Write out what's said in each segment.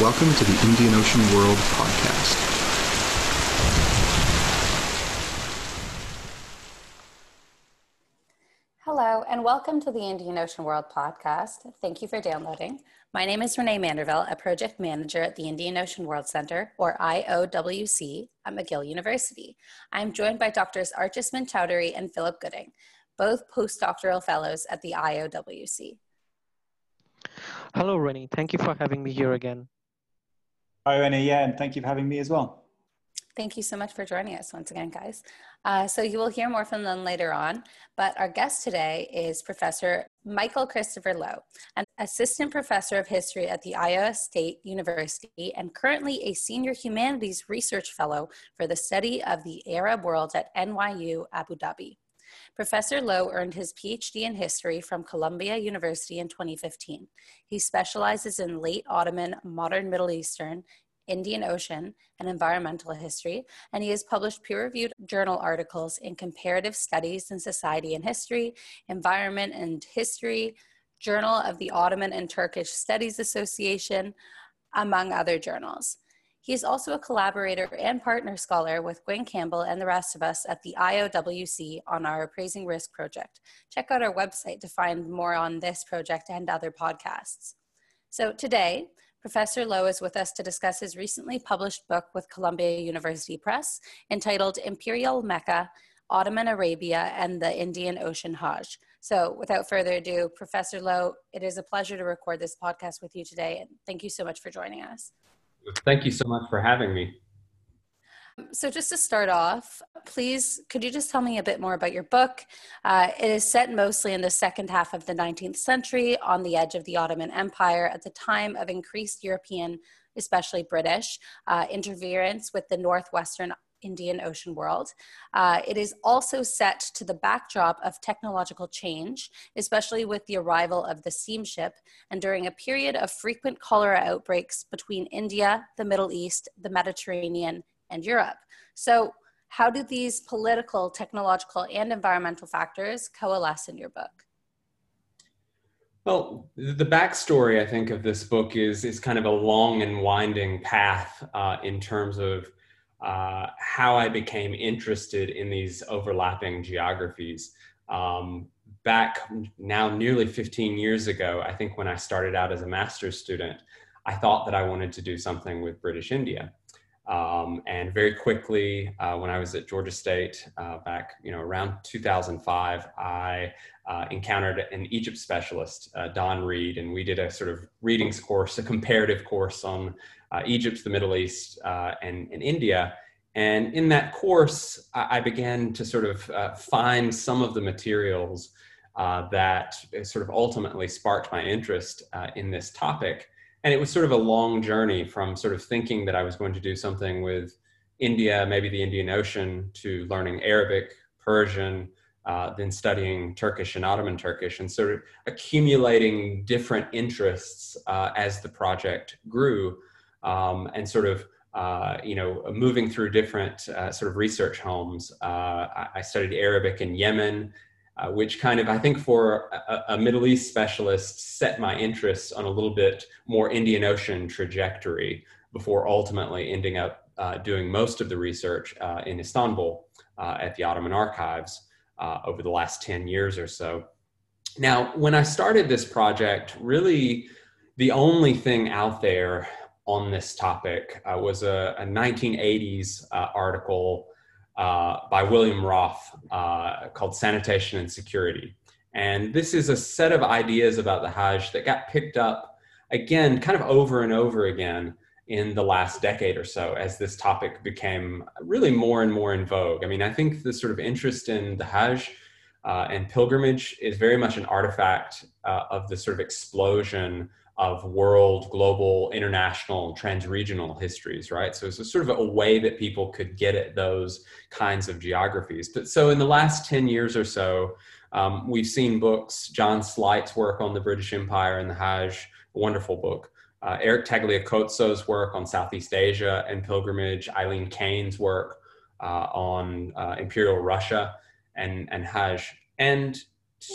Welcome to the Indian Ocean World podcast. Hello, and welcome to the Indian Ocean World podcast. Thank you for downloading. My name is Renee Manderville, a project manager at the Indian Ocean World Center, or IOWC, at McGill University. I'm joined by Drs. Archisman Chaudhuri and Philip Gooding, both postdoctoral fellows at the IOWC. Hello, Rennie. Thank you for having me here again. Hi, Rennie. Yeah, and thank you for having me as well. Thank you so much for joining us once again, guys. Uh, so you will hear more from them later on, but our guest today is Professor Michael Christopher Low, an assistant professor of history at the Iowa State University and currently a senior humanities research fellow for the study of the Arab world at NYU Abu Dhabi. Professor Low earned his PhD in history from Columbia University in 2015. He specializes in late Ottoman, modern Middle Eastern, Indian Ocean, and environmental history, and he has published peer reviewed journal articles in comparative studies in society and history, environment and history, Journal of the Ottoman and Turkish Studies Association, among other journals. He is also a collaborator and partner scholar with Gwyn Campbell and the rest of us at the IOWC on our Appraising Risk project. Check out our website to find more on this project and other podcasts. So today, Professor Low is with us to discuss his recently published book with Columbia University Press entitled Imperial Mecca, Ottoman Arabia and the Indian Ocean Hajj. So without further ado, Professor Low, it is a pleasure to record this podcast with you today. And thank you so much for joining us. Thank you so much for having me. So, just to start off, please, could you just tell me a bit more about your book? Uh, it is set mostly in the second half of the 19th century on the edge of the Ottoman Empire at the time of increased European, especially British, uh, interference with the northwestern Indian Ocean world. Uh, it is also set to the backdrop of technological change, especially with the arrival of the steamship and during a period of frequent cholera outbreaks between India, the Middle East, the Mediterranean, and Europe. So, how do these political, technological, and environmental factors coalesce in your book? Well, the backstory, I think, of this book is is kind of a long and winding path uh, in terms of uh, how I became interested in these overlapping geographies. Um, back now, nearly 15 years ago, I think when I started out as a master's student, I thought that I wanted to do something with British India. Um, and very quickly, uh, when I was at Georgia State uh, back, you know, around 2005, I uh, encountered an Egypt specialist, uh, Don Reid, and we did a sort of readings course, a comparative course on uh, Egypt, the Middle East, uh, and, and, India. And in that course, I, I began to sort of find some of the materials that sort of ultimately sparked my interest in this topic and it was sort of a long journey from sort of thinking that I was going to do something with India, maybe the Indian Ocean, to learning Arabic, Persian, uh, then studying Turkish and Ottoman Turkish, and sort of accumulating different interests uh, as the project grew, um, and sort of uh, you know moving through different uh, sort of research homes. Uh, I, I studied Arabic in Yemen uh, which kind of, I think, for a, a, Middle East specialist, set my interests on a little bit more Indian Ocean trajectory before ultimately ending up uh, doing most of the research uh, in Istanbul uh, at the Ottoman Archives uh, over the last 10 years or so. Now, when I started this project, really the only thing out there on this topic uh, was a, a 1980s article by William Roff uh, called Sanitation and Security. And this is a set of ideas about the Hajj that got picked up again, kind of over and over again in the last decade or so as this topic became really more and more in vogue. I mean, I think the sort of interest in the Hajj uh, and pilgrimage is very much an artifact uh, of the sort of explosion of world, global, international, transregional histories, right? So it's a sort of a way that people could get at those kinds of geographies. But so in the last 10 years or so, um, we've seen books, John Slight's work on the British Empire and the Hajj, a wonderful book. Uh, Eric Tagliacozzo's work on Southeast Asia and pilgrimage, Eileen Kane's work uh, on uh, Imperial Russia and, and Hajj. And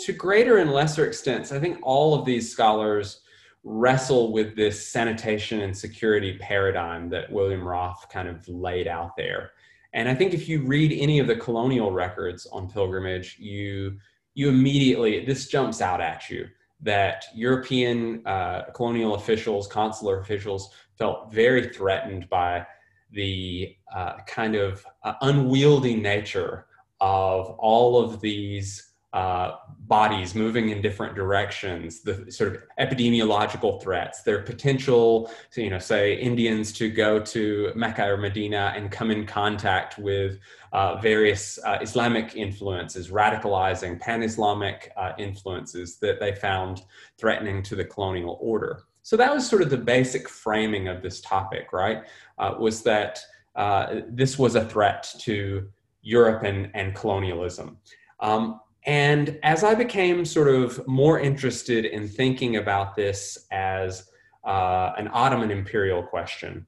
to greater and lesser extents, I think all of these scholars wrestle with this sanitation and security paradigm that William Roff kind of laid out there. And I think if you read any of the colonial records on pilgrimage, you you immediately this jumps out at you that European uh, colonial officials, consular officials, felt very threatened by the uh, kind of uh, unwieldy nature of all of these uh, bodies moving in different directions, the sort of epidemiological threats, their potential, to, you know, say Indians to go to Mecca or Medina and come in contact with uh, various uh, Islamic influences, radicalizing pan-Islamic uh, influences that they found threatening to the colonial order. So that was sort of the basic framing of this topic, right? Uh, was that uh, this was a threat to Europe and, and colonialism. Um, and as I became sort of more interested in thinking about this as uh, an Ottoman imperial question,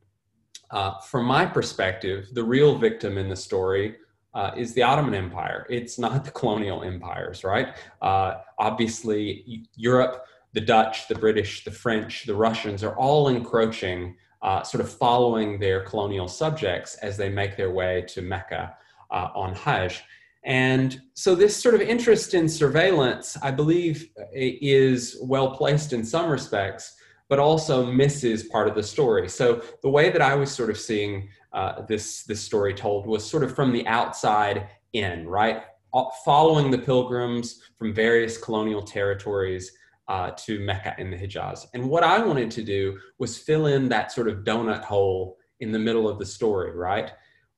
uh, from my perspective, the real victim in the story uh, is the Ottoman Empire. It's not the colonial empires, right? Uh, obviously, Europe, the Dutch, the British, the French, the Russians are all encroaching, uh, sort of following their colonial subjects as they make their way to Mecca uh, on Hajj. And so, this sort of interest in surveillance, I believe, is well placed in some respects, but also misses part of the story. So, the way that I was sort of seeing uh, this this story told was sort of from the outside in, right? Following the pilgrims from various colonial territories uh, to Mecca in the Hijaz. And what I wanted to do was fill in that sort of donut hole in the middle of the story, right?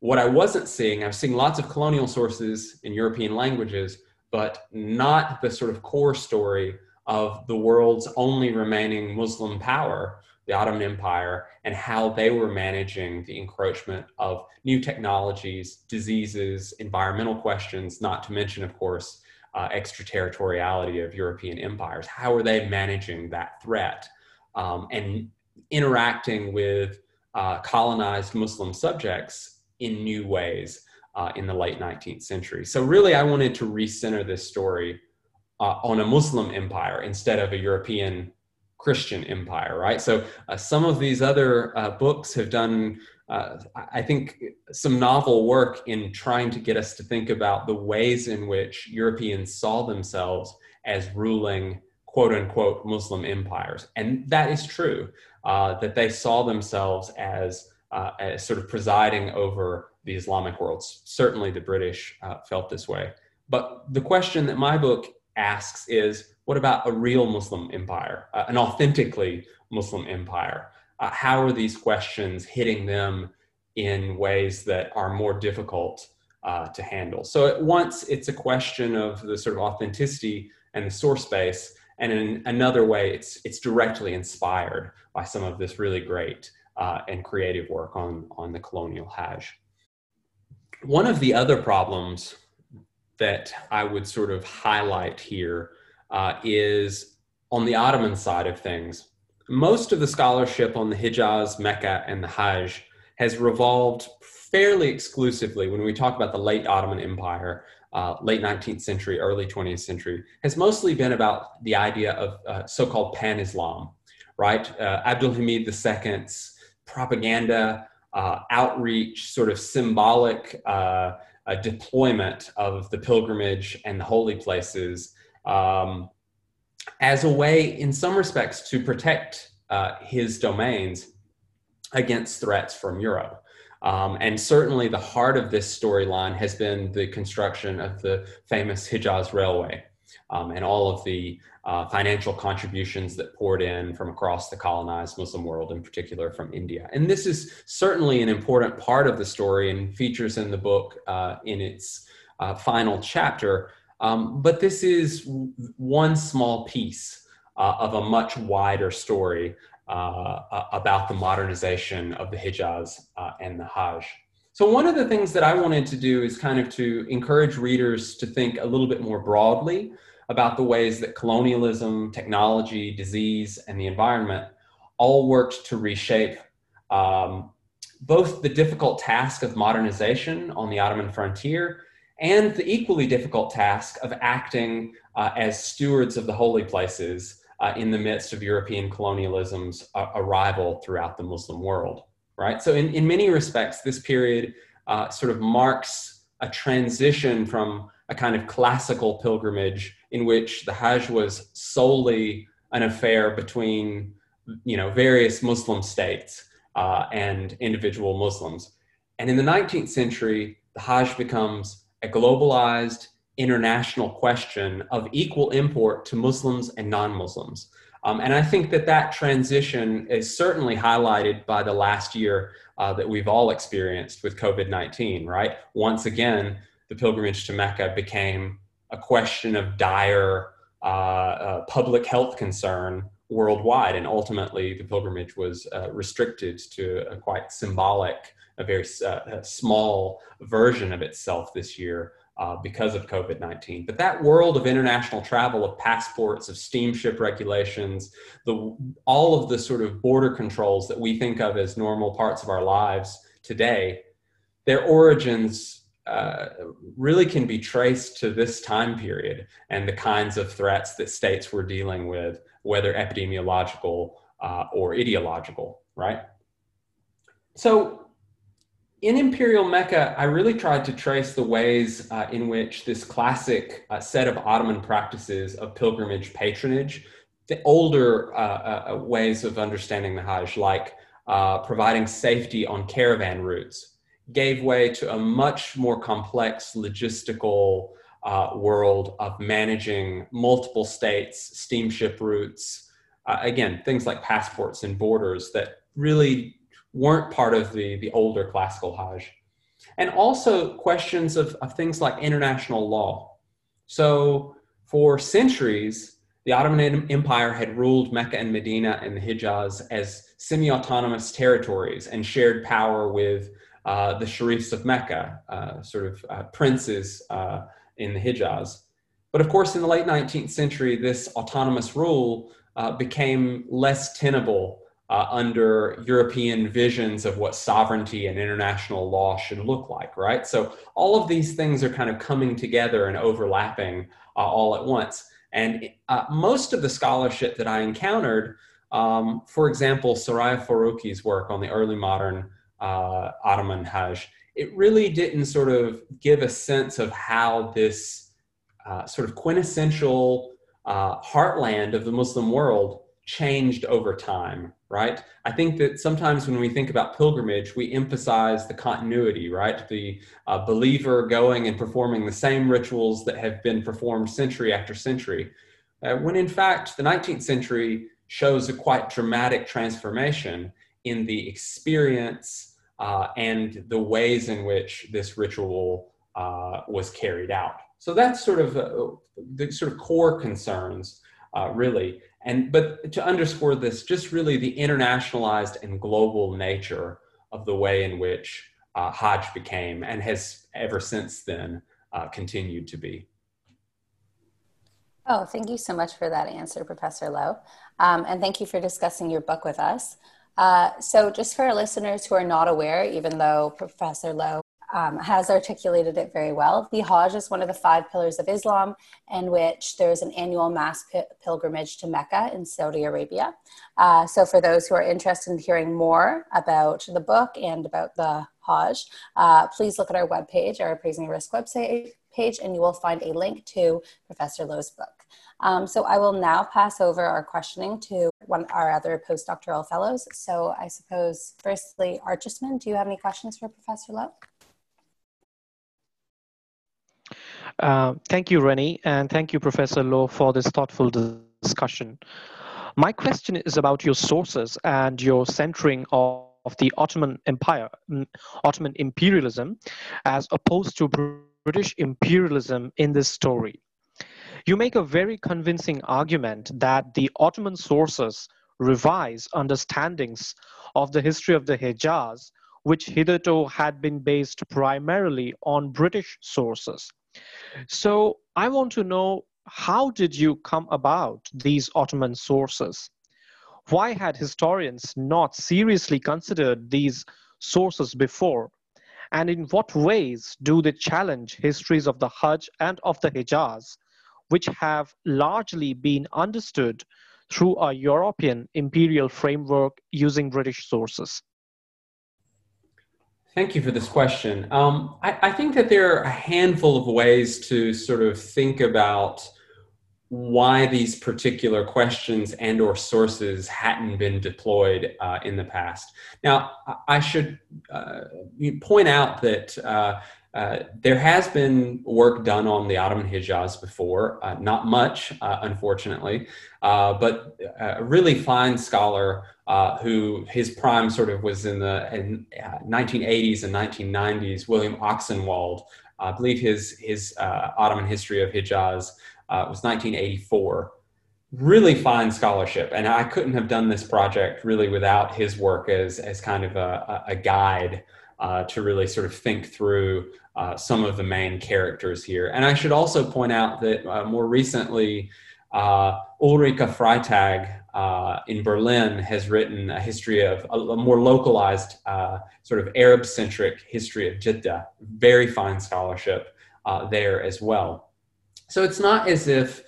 What I wasn't seeing, I was seeing lots of colonial sources in European languages, but not the sort of core story of the world's only remaining Muslim power, the Ottoman Empire, and how they were managing the encroachment of new technologies, diseases, environmental questions, not to mention, of course, uh, extraterritoriality of European empires. How are they managing that threat um, and interacting with uh, colonized Muslim subjects in new ways uh, in the late 19th century. So, really, I wanted to recenter this story uh, on a Muslim empire instead of a European Christian empire, right? So, uh, some of these other uh, books have done, uh, I think, some novel work in trying to get us to think about the ways in which Europeans saw themselves as ruling quote unquote Muslim empires. And that is true, uh, that they saw themselves as uh, as sort of presiding over the Islamic world. Certainly the British uh, felt this way. But the question that my book asks is what about a real Muslim empire, uh, an authentically Muslim empire? Uh, how are these questions hitting them in ways that are more difficult uh, to handle? So, at once, it's a question of the sort of authenticity and the source base. And in another way, it's, it's directly inspired by some of this really great uh, and creative work on, on the colonial Hajj. One of the other problems that I would sort of highlight here uh, is on the Ottoman side of things. Most of the scholarship on the Hijaz, Mecca, and the Hajj has revolved fairly exclusively when we talk about the late Ottoman Empire, uh, late 19th century, early 20th century, has mostly been about the idea of uh, so called pan Islam, right? Uh, Abdul Hamid II's propaganda, uh, outreach, sort of symbolic uh, deployment of the pilgrimage and the holy places um, as a way, in some respects, to protect uh, his domains against threats from Europe. Um, and certainly, the heart of this storyline has been the construction of the famous Hijaz Railway um, and all of the uh, financial contributions that poured in from across the colonized Muslim world, in particular from India. And this is certainly an important part of the story and features in the book uh, in its uh, final chapter. Um, but this is one small piece uh, of a much wider story uh, about the modernization of the Hijaz uh, and the Hajj. So, one of the things that I wanted to do is kind of to encourage readers to think a little bit more broadly about the ways that colonialism, technology, disease, and the environment all worked to reshape um, both the difficult task of modernization on the Ottoman frontier and the equally difficult task of acting uh, as stewards of the holy places uh, in the midst of European colonialism's uh, arrival throughout the Muslim world, right? So, in, in many respects, this period uh, sort of marks a transition from a kind of classical pilgrimage in which the Hajj was solely an affair between, you know, various Muslim states uh, and individual Muslims. And in the 19th century, the Hajj becomes a globalized international question of equal import to Muslims and non Muslims. Um, and I think that that transition is certainly highlighted by the last year uh, that we've all experienced with COVID 19, right? Once again, the pilgrimage to Mecca became a question of dire uh, uh, public health concern worldwide. And ultimately, the pilgrimage was uh, restricted to a quite symbolic, a very uh, small version of itself this year uh, because of COVID 19. But that world of international travel, of passports, of steamship regulations, the, all of the sort of border controls that we think of as normal parts of our lives today, their origins uh, really can be traced to this time period and the kinds of threats that states were dealing with, whether epidemiological uh, or ideological, right? So in Imperial Mecca, I really tried to trace the ways uh, in which this classic uh, set of Ottoman practices of pilgrimage patronage, the older uh, uh, uh ways of understanding the Hajj, like uh, providing safety on caravan routes, gave way to a much more complex logistical world of managing multiple states, steamship routes, again, things like passports and borders that really weren't part of the, the older classical Hajj. And also questions of, of things like international law. So for centuries, the Ottoman Empire had ruled Mecca and Medina and the Hijaz as semi autonomous territories and shared power with uh, the Sharifs of Mecca, uh, sort of uh, princes uh, in the Hijaz. But of course, in the late 19th century, this autonomous rule uh, became less tenable uh, under European visions of what sovereignty and international law should look like, right? So all of these things are kind of coming together and overlapping uh, all at once. And uh, most of the scholarship that I encountered, um, for example, Suraiya Faroqhi's work on the early modern uh, Ottoman Hajj, it really didn't sort of give a sense of how this uh, sort of quintessential uh, heartland of the Muslim world changed over time, right? I think that sometimes when we think about pilgrimage, we emphasize the continuity, right? The uh, believer going and performing the same rituals that have been performed century after century. Uh, when in fact, the 19th century shows a quite dramatic transformation in the experience uh, and the ways in which this ritual uh, was carried out. So that's sort of uh, the sort of core concerns, uh, really. And but to underscore this, just really the internationalized and global nature of the way in which uh, Hajj became and has ever since then uh, continued to be. Oh, thank you so much for that answer, Professor Low. Um, and thank you for discussing your book with us. Uh, so, just for our listeners who are not aware, even though Professor Low um, has articulated it very well. The Hajj is one of the five pillars of Islam, in which there's an annual mass pilgrimage to Mecca in Saudi Arabia. Uh, so, for those who are interested in hearing more about the book and about the Hajj, uh, please look at our webpage, our Appraising Risk website page, and you will find a link to Professor Low's book. Um, so I will now pass over our questioning to one our other postdoctoral fellows. So I suppose, firstly, Archisman, do you have any questions for Professor Low? Uh, thank you, Rennie, and thank you, Professor Low, for this thoughtful discussion. My question is about your sources and your centering of, of the Ottoman Empire, mm, Ottoman imperialism, as opposed to British imperialism in this story. You make a very convincing argument that the Ottoman sources revise understandings of the history of the Hejaz, which hitherto had been based primarily on British sources. So I want to know how did you come about these Ottoman sources? Why had historians not seriously considered these sources before? And in what ways do they challenge histories of the Hajj and of the Hijaz, which have largely been understood through a European imperial framework using British sources? Thank you for this question. Um, I, I, think that there are a handful of ways to sort of think about why these particular questions and or sources hadn't been deployed uh, in the past. Now, I should uh, point out that uh, uh, there has been work done on the Ottoman Hijaz before, uh, not much, uh, unfortunately, uh, but a really fine scholar uh, who his prime sort of was in the in, 1980s and 1990s, William Ochsenwald. I believe his, his Ottoman history of Hijaz was 1984 really fine scholarship and i couldn't have done this project really without his work as, as kind of a, a guide uh, to really sort of think through uh, some of the main characters here. And I should also point out that uh, more recently, uh, Ulrike Freitag uh, in Berlin has written a history of a, a more localized, sort of Arab centric history of Jeddah. Very fine scholarship there as well. So it's not as if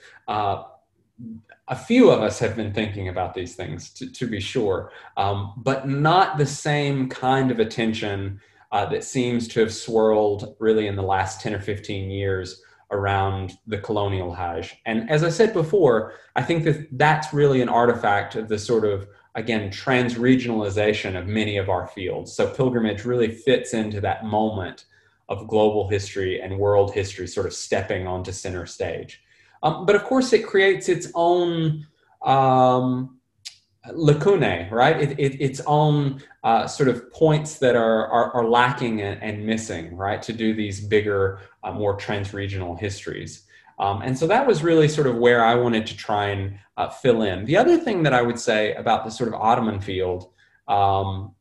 a few of us have been thinking about these things, to, to be sure, um, but not the same kind of attention uh, that seems to have swirled really in the last 10 or 15 years around the colonial Hajj. And as I said before, I think that that's really an artifact of the sort of, again, trans-regionalization of many of our fields. So pilgrimage really fits into that moment of global history and world history sort of stepping onto center stage. Um, but of course, it creates its own um, lacunae, right? It, it, its own uh, sort of points that are, are, are lacking and, and, missing, right? To do these bigger, uh, more trans-regional histories. Um, and so that was really sort of where I wanted to try and uh, fill in. The other thing that I would say about the sort of Ottoman field um,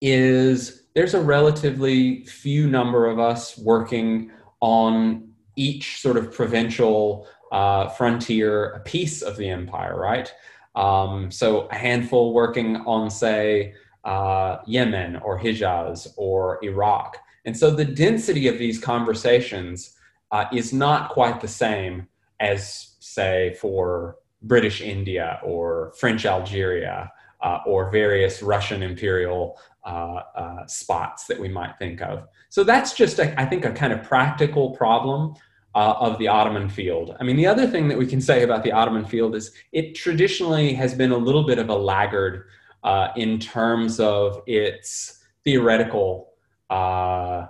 is there's a relatively few number of us working on each sort of provincial uh, frontier piece of the empire, right? Um, so a handful working on, say, uh, Yemen or Hijaz or Iraq. And so the density of these conversations uh, is not quite the same as, say, for British India or French Algeria uh, or various Russian imperial uh, uh, spots that we might think of. So that's just, a, I think, a kind of practical problem uh, of the Ottoman field. I mean, the other thing that we can say about the Ottoman field is it traditionally has been a little bit of a laggard uh, in terms of its theoretical uh,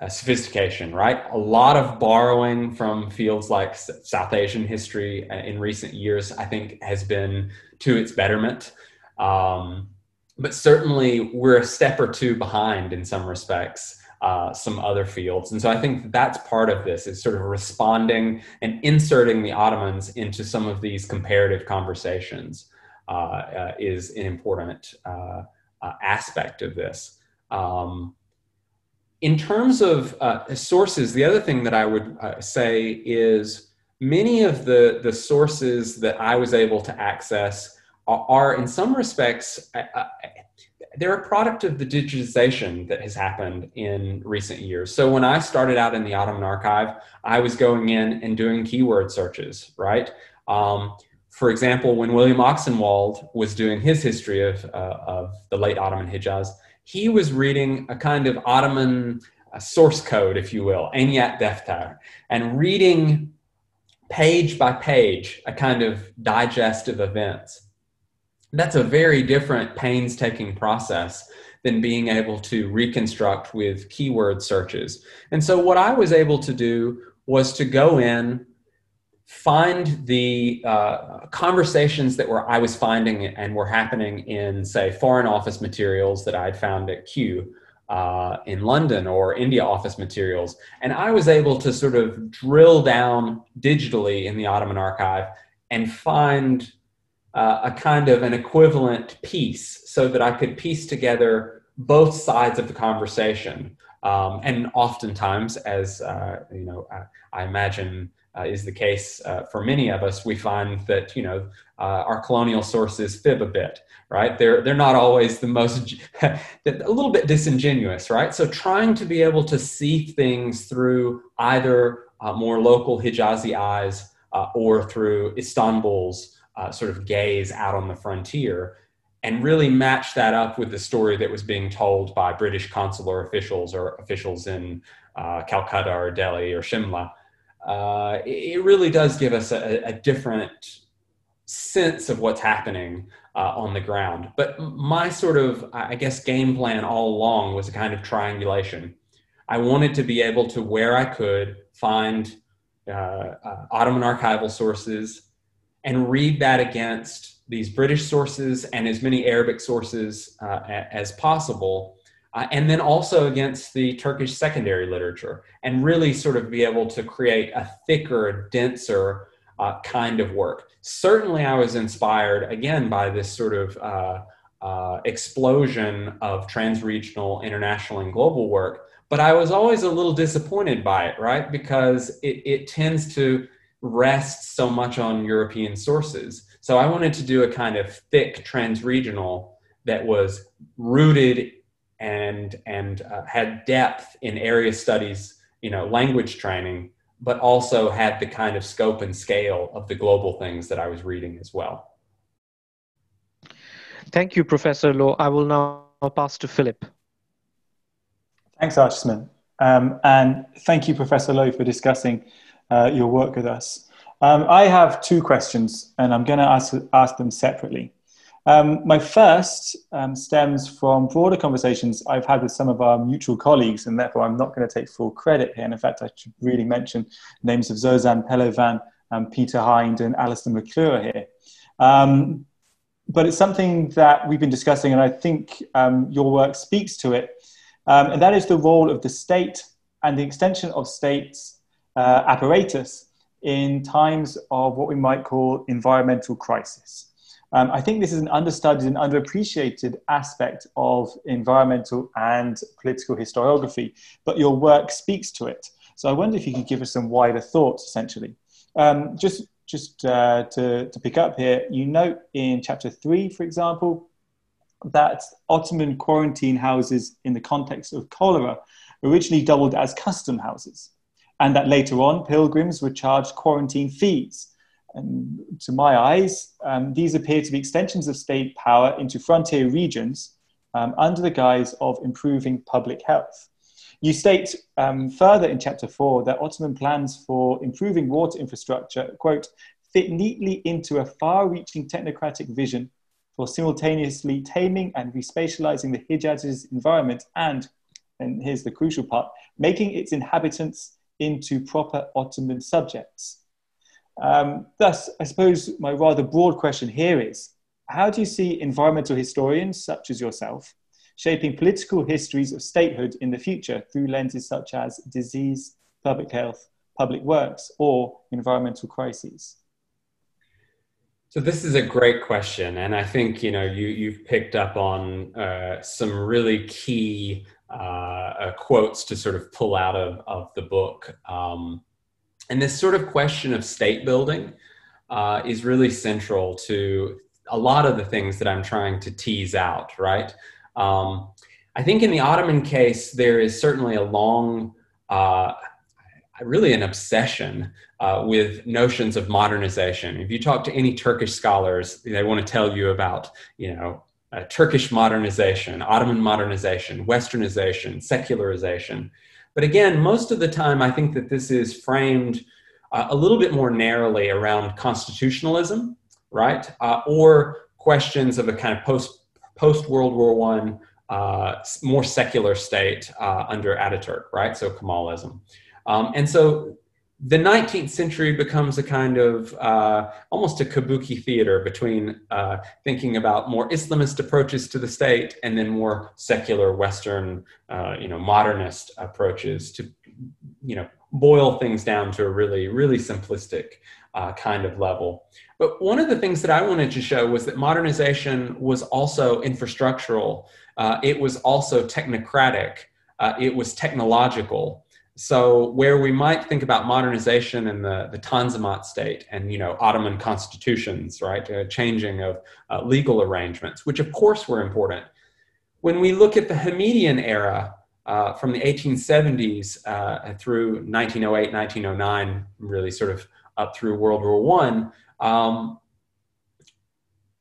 uh sophistication, right? A lot of borrowing from fields like South Asian history uh, in recent years, I think, has been to its betterment. Um, but certainly, we're a step or two behind in some respects uh, some other fields. And so I think that's part of this is sort of responding and inserting the Ottomans into some of these comparative conversations uh, uh, is an important uh, uh, aspect of this. Um, in terms of uh, sources, the other thing that I would say is many of the, the sources that I was able to access are, are in some respects, they're a product of the digitization that has happened in recent years. So when I started out in the Ottoman Archive, I was going in and doing keyword searches, right? Um, for example, when William Ochsenwald was doing his history of, uh, of the late Ottoman Hijaz, he was reading a kind of Ottoman uh, source code, if you will, Ayniyat Defter, and reading page by page a kind of digest of events that's a very different painstaking process than being able to reconstruct with keyword searches. And so what I was able to do was to go in, find the uh, conversations that were I was finding and were happening in, say, Foreign Office materials that I'd found at Kew. Uh, in London or India office materials. And I was able to sort of drill down digitally in the Ottoman archive and find uh, a kind of an equivalent piece so that I could piece together both sides of the conversation. Um, and oftentimes, as uh, you know, I, I imagine uh, is the case uh, for many of us, we find that you know uh, our colonial sources fib a bit, right? They're they're not always the most a little bit disingenuous, right? So trying to be able to see things through either uh, more local Hijazi eyes or through Istanbul's uh, sort of gaze out on the frontier and really match that up with the story that was being told by British consular officials or officials in uh, Calcutta or Delhi or Shimla. Uh, it really does give us a, a, different sense of what's happening uh, on the ground. But my sort of, I guess, game plan all along was a kind of triangulation. I wanted to be able to, where I could, find uh, uh, Ottoman archival sources and read that against these British sources and as many Arabic sources uh, as possible, uh, and then also against the Turkish secondary literature, and really sort of be able to create a thicker, denser uh, kind of work. Certainly, I was inspired again by this sort of uh, uh, explosion of transregional, international, and global work. But I was always a little disappointed by it, right? Because it, it tends to rest so much on European sources. So I wanted to do a kind of thick transregional that was rooted and and uh, had depth in area studies, you know, language training, but also had the kind of scope and scale of the global things that I was reading as well. Thank you, Professor Low. I will now pass to Philip. Thanks, Archman. Um, and thank you, Professor Low, for discussing uh, your work with us. Um, I have two questions, and I'm going to ask, ask them separately. Um, my first um, stems from broader conversations I've had with some of our mutual colleagues, and therefore I'm not going to take full credit here. And in fact, I should really mention names of Zozan Pehlivan, and Peter Hynd, and Alistair McClure here. Um, but it's something that we've been discussing, and I think um, your work speaks to it, um, and that is the role of the state and the extension of states uh, apparatus in times of what we might call environmental crisis. Um, I think this is an understudied and underappreciated aspect of environmental and political historiography, but your work speaks to it. So I wonder if you could give us some wider thoughts, essentially. Um, just just uh, to, to pick up here, you note in chapter three, for example, that Ottoman quarantine houses in the context of cholera originally doubled as custom houses and that later on pilgrims were charged quarantine fees. And to my eyes, um, these appear to be extensions of state power into frontier regions um, under the guise of improving public health. You state um, further in chapter four that Ottoman plans for improving water infrastructure, quote, fit neatly into a far reaching technocratic vision for simultaneously taming and respatializing the Hijaz's environment and, and here's the crucial part, making its inhabitants into proper Ottoman subjects. Um, thus, I suppose my rather broad question here is how do you see environmental historians such as yourself shaping political histories of statehood in the future through lenses such as disease, public health, public works, or environmental crises? So this is a great question, and I think you know you you've picked up on uh, some really key uh, uh, quotes to sort of pull out of, of the book. Um, and this sort of question of state building uh, is really central to a lot of the things that I'm trying to tease out, right? Um, I think in the Ottoman case, there is certainly a long, uh, really an obsession uh, with notions of modernization. If you talk to any Turkish scholars, they want to tell you about, you know, uh, Turkish modernization, Ottoman modernization, Westernization, secularization. But again, most of the time, I think that this is framed uh, a little bit more narrowly around constitutionalism, right? Uh, or questions of a kind of post post World War One, uh, more secular state uh, under Ataturk, right? So Kemalism. Um, and so the 19th century becomes a kind of uh, almost a kabuki theater between uh, thinking about more Islamist approaches to the state and then more secular Western, uh, you know, modernist approaches to, you know, boil things down to a really, really simplistic uh, kind of level. But one of the things that I wanted to show was that modernization was also infrastructural. Uh, it was also technocratic. Uh, it was technological. So where we might think about modernization in the, the Tanzimat state and, you know, Ottoman constitutions, right, uh, changing of uh, legal arrangements, which of course were important. When we look at the Hamidian era uh, from the 1870s uh, through 1908, 1909, really sort of up through World War One, um,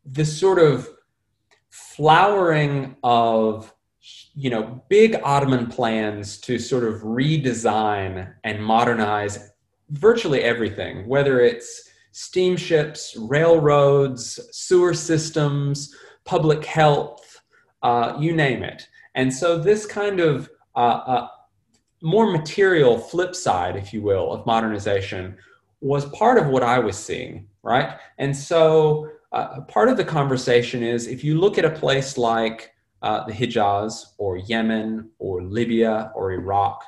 this sort of flowering of you know big ottoman plans to sort of redesign and modernize virtually everything whether it's steamships railroads sewer systems public health uh, you name it. And so this kind of uh, uh, more material flip side if you will of modernization was part of what i was seeing right? And so uh, part of the conversation is if you look at a place like uh, the Hijaz or Yemen or Libya or Iraq,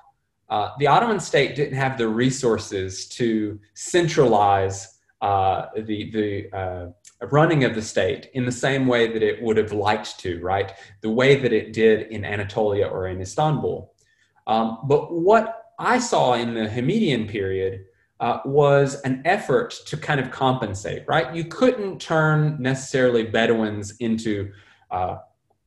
uh, the Ottoman state didn't have the resources to centralize uh, the, the uh, running of the state in the same way that it would have liked to, right? The way that it did in Anatolia or in Istanbul. Um, but what I saw in the Hamidian period uh, was an effort to kind of compensate, right? You couldn't turn necessarily Bedouins into uh,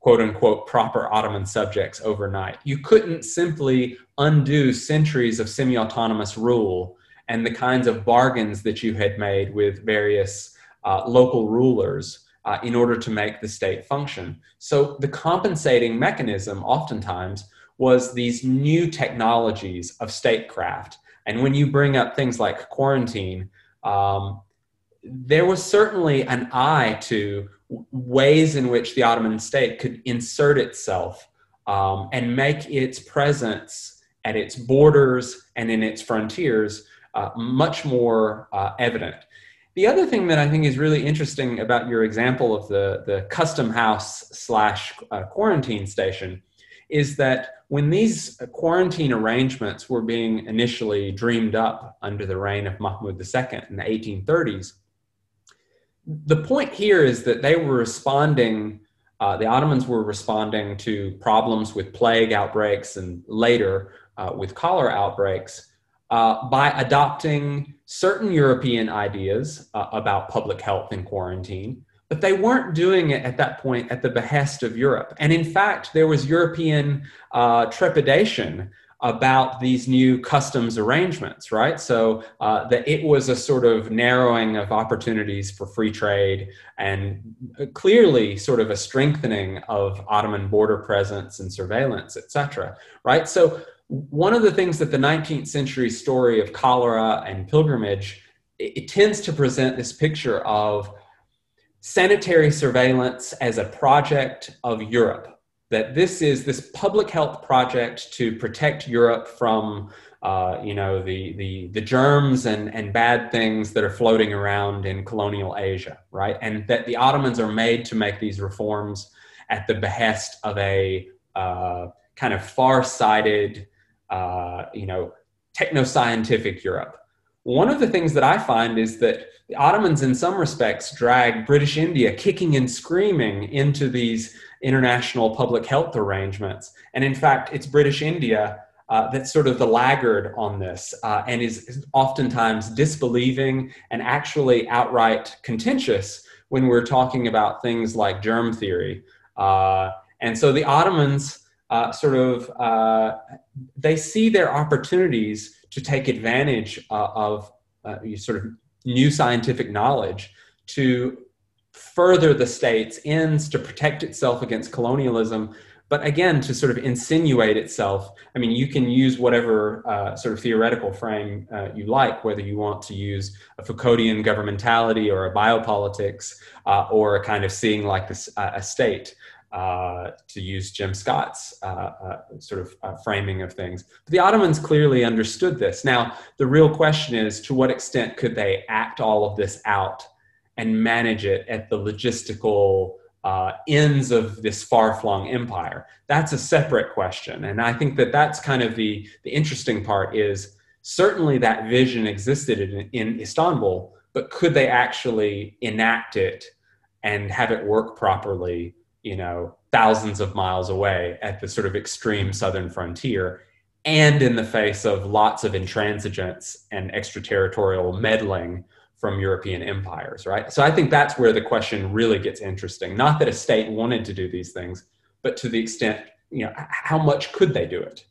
quote unquote proper Ottoman subjects overnight. You couldn't simply undo centuries of semi autonomous rule and the kinds of bargains that you had made with various uh, local rulers uh, in order to make the state function. So the compensating mechanism oftentimes was these new technologies of statecraft and when you bring up things like quarantine, um, there was certainly an eye to ways in which the Ottoman state could insert itself um, and make its presence at its borders and in its frontiers uh, much more uh, evident. The other thing that I think is really interesting about your example of the, the custom house slash uh, quarantine station is that when these quarantine arrangements were being initially dreamed up under the reign of Mahmud II in the 1830s, the point here is that they were responding, uh, the Ottomans were responding to problems with plague outbreaks and later uh, with cholera outbreaks uh, by adopting certain European ideas uh, about public health and quarantine but they weren't doing it at that point at the behest of Europe. And in fact, there was European uh, trepidation about these new customs arrangements, right? So uh, that it was a sort of narrowing of opportunities for free trade and clearly sort of a strengthening of Ottoman border presence and surveillance, et cetera, right? So one of the things that the 19th century story of cholera and pilgrimage, it, it tends to present this picture of sanitary surveillance as a project of Europe. That this is this public health project to protect Europe from, uh, you know, the, the, the germs and, and bad things that are floating around in colonial Asia, right? And that the Ottomans are made to make these reforms at the behest of a uh, kind of far-sighted, uh, you know, techno-scientific Europe. One of the things that I find is that the Ottomans, in some respects, dragged British India kicking and screaming into these international public health arrangements. And in fact, it's British India uh, that's sort of the laggard on this uh, and is, oftentimes disbelieving and actually outright contentious when we're talking about things like germ theory. Uh, and so the Ottomans uh, sort of uh, they see their opportunities to take advantage uh, of sort of new scientific knowledge to further the state's ends to protect itself against colonialism but again to sort of insinuate itself i mean you can use whatever uh, sort of theoretical frame uh, you like whether you want to use a foucauldian governmentality or a biopolitics uh, or a kind of seeing like this uh, a state uh, to use Jim Scott's uh, sort of framing of things. But the Ottomans clearly understood this. Now, the real question is to what extent could they act all of this out and manage it at the logistical uh, ends of this far flung empire? That's a separate question. And I think that that's kind of the, the interesting part is certainly that vision existed in, in Istanbul, but could they actually enact it and have it work properly? you know, thousands of miles away at the sort of extreme southern frontier and in the face of lots of intransigence and extraterritorial meddling from European empires, right? So I think that's where the question really gets interesting. Not that a state wanted to do these things, but to the extent, you know, how much could they do it?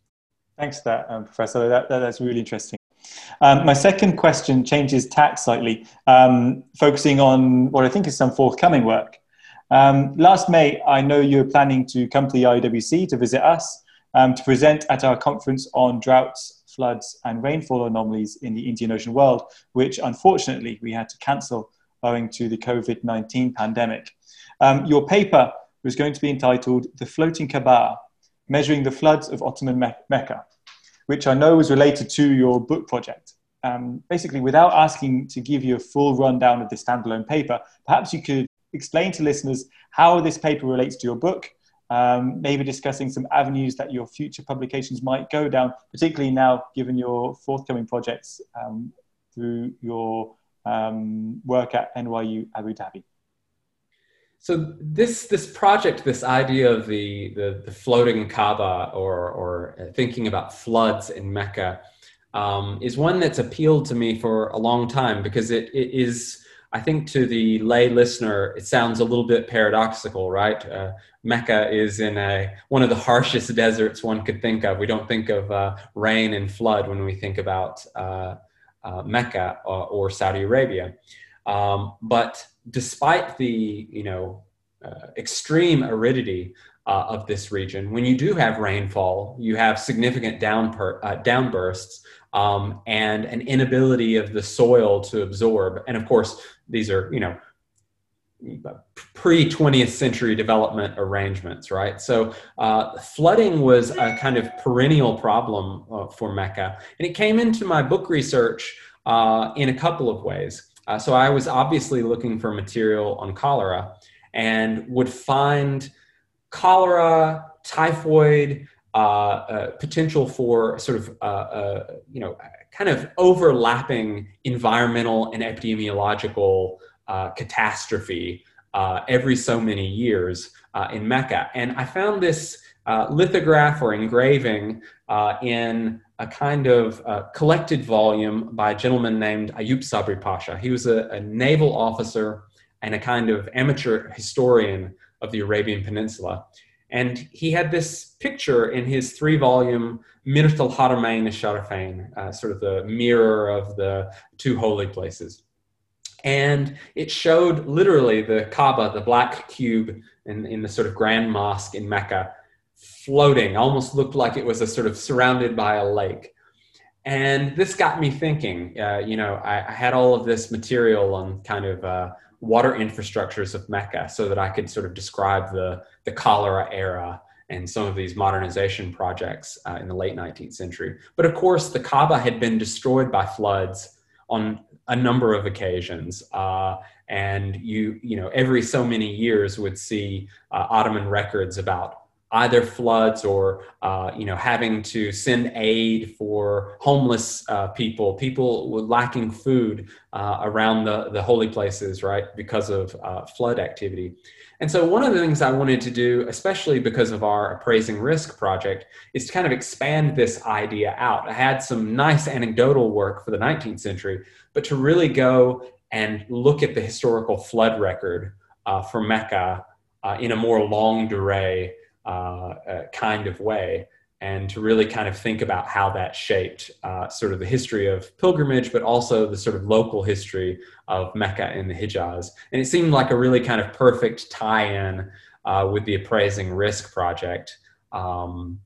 Thanks for that, um, Professor. That, that, that's really interesting. Um, my second question changes tack slightly, um, focusing on what I think is some forthcoming work Um, last May, I know you were planning to come to the IWC to visit us um, to present at our conference on droughts, floods, and rainfall anomalies in the Indian Ocean world, which unfortunately we had to cancel owing to the COVID 19 pandemic. Um, your paper was going to be entitled The Floating Kaaba Measuring the Floods of Ottoman Me- Mecca, which I know was related to your book project. Um, basically, without asking to give you a full rundown of the standalone paper, perhaps you could explain to listeners how this paper relates to your book, um, maybe discussing some avenues that your future publications might go down, particularly now given your forthcoming projects um, through your um, work at NYU Abu Dhabi. So this this project, this idea of the the, the floating Kaaba or or thinking about floods in Mecca, um, is one that's appealed to me for a long time because it, it is. I think to the lay listener, it sounds a little bit paradoxical, right? Uh, Mecca is in a one of the harshest deserts one could think of. We don't think of uh, rain and flood when we think about uh, uh Mecca or, or, Saudi Arabia. Um, but despite the you know uh, extreme aridity uh, of this region, when you do have rainfall, you have significant uh, downbursts um, and an inability of the soil to absorb. And of course, these are you know pre 20th century development arrangements, right? So uh, flooding was a kind of perennial problem uh, for Mecca, and it came into my book research uh, in a couple of ways. Uh, so I was obviously looking for material on cholera and would find cholera, typhoid, uh, uh, potential for sort of, you know, kind of overlapping environmental and epidemiological uh, catastrophe every so many years in Mecca. And I found this lithograph or engraving in a kind of uh, collected volume by a gentleman named Ayub Sabri Pasha. He was a, a, naval officer and a kind of amateur historian of the Arabian Peninsula. And he had this picture in his three volume Mirt al Haramain al uh, sort of the mirror of the two holy places. And it showed literally the Kaaba, the black cube in, in the sort of grand mosque in Mecca, floating, almost looked like it was a sort of surrounded by a lake. And this got me thinking. Uh, you know, I, I, had all of this material on kind of uh, water infrastructures of Mecca, so that I could sort of describe the the cholera era and some of these modernization projects uh, in the late 19th century. But of course, the Kaaba had been destroyed by floods on a number of occasions. Uh, and you, you know, every so many years would see uh, Ottoman records about either floods or uh, you know having to send aid for homeless uh, people, people lacking food uh, around the, the holy places, right, because of uh, flood activity. And so one of the things I wanted to do, especially because of our appraising risk project, is to kind of expand this idea out. I had some nice anecdotal work for the 19th century, but to really go and look at the historical flood record uh, for Mecca uh, in a more longue durée kind of way and to really kind of think about how that shaped uh, sort of the history of pilgrimage, but also the sort of local history of Mecca and the Hijaz. And it seemed like a really kind of perfect tie-in uh, with the appraising risk project. Um,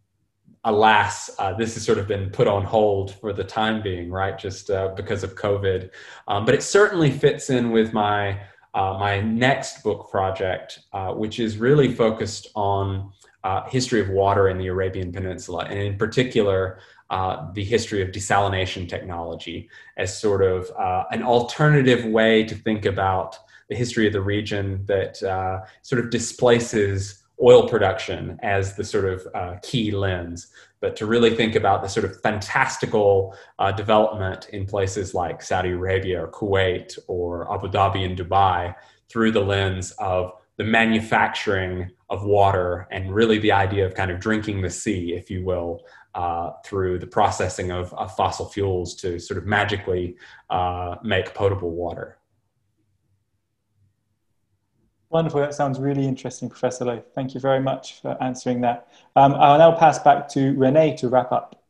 alas, uh, this has sort of been put on hold for the time being, right? Just uh, because of COVID. Um, but it certainly fits in with my uh, my next book project, which is really focused on uh, history of water in the Arabian Peninsula, and in particular, uh, the history of desalination technology as sort of uh, an alternative way to think about the history of the region that uh, sort of displaces oil production as the sort of uh, key lens, but to really think about the sort of fantastical uh, development in places like Saudi Arabia or Kuwait or Abu Dhabi and Dubai through the lens of the manufacturing of water and really the idea of kind of drinking the sea, if you will, uh, through the processing of, of, fossil fuels to sort of magically uh, make potable water. Wonderful. That sounds really interesting, Professor Low. Thank you very much for answering that. Um, I'll now pass back to Renee to wrap up.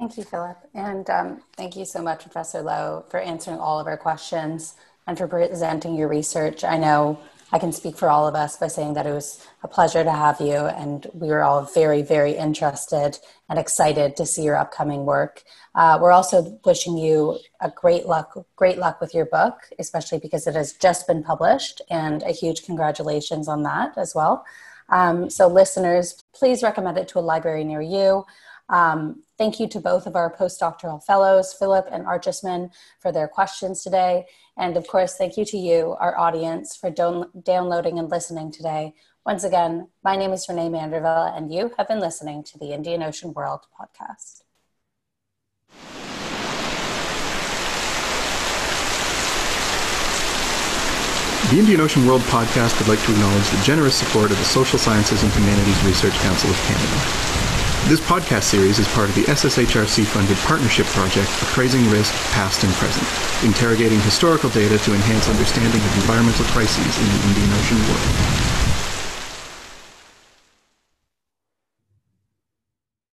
Thank you, Philip. And um, thank you so much, Professor Low, for answering all of our questions and for presenting your research. I know I can speak for all of us by saying that it was a pleasure to have you, and we were all very, very interested and excited to see your upcoming work. Uh, we're also wishing you a great luck, great luck with your book, especially because it has just been published, and a huge congratulations on that as well. Um, so, listeners, please recommend it to a library near you. Um, thank you to both of our postdoctoral fellows, Philip and Archisman, for their questions today. And of course, thank you to you, our audience, for don- downloading and listening today. Once again, my name is Renee Manderville, and you have been listening to the Indian Ocean World podcast. The Indian Ocean World podcast would like to acknowledge the generous support of the Social Sciences and Humanities Research Council of Canada. This podcast series is part of the SSHRC-funded partnership project Appraising Risk, Past and Present, interrogating historical data to enhance understanding of environmental crises in the Indian Ocean world.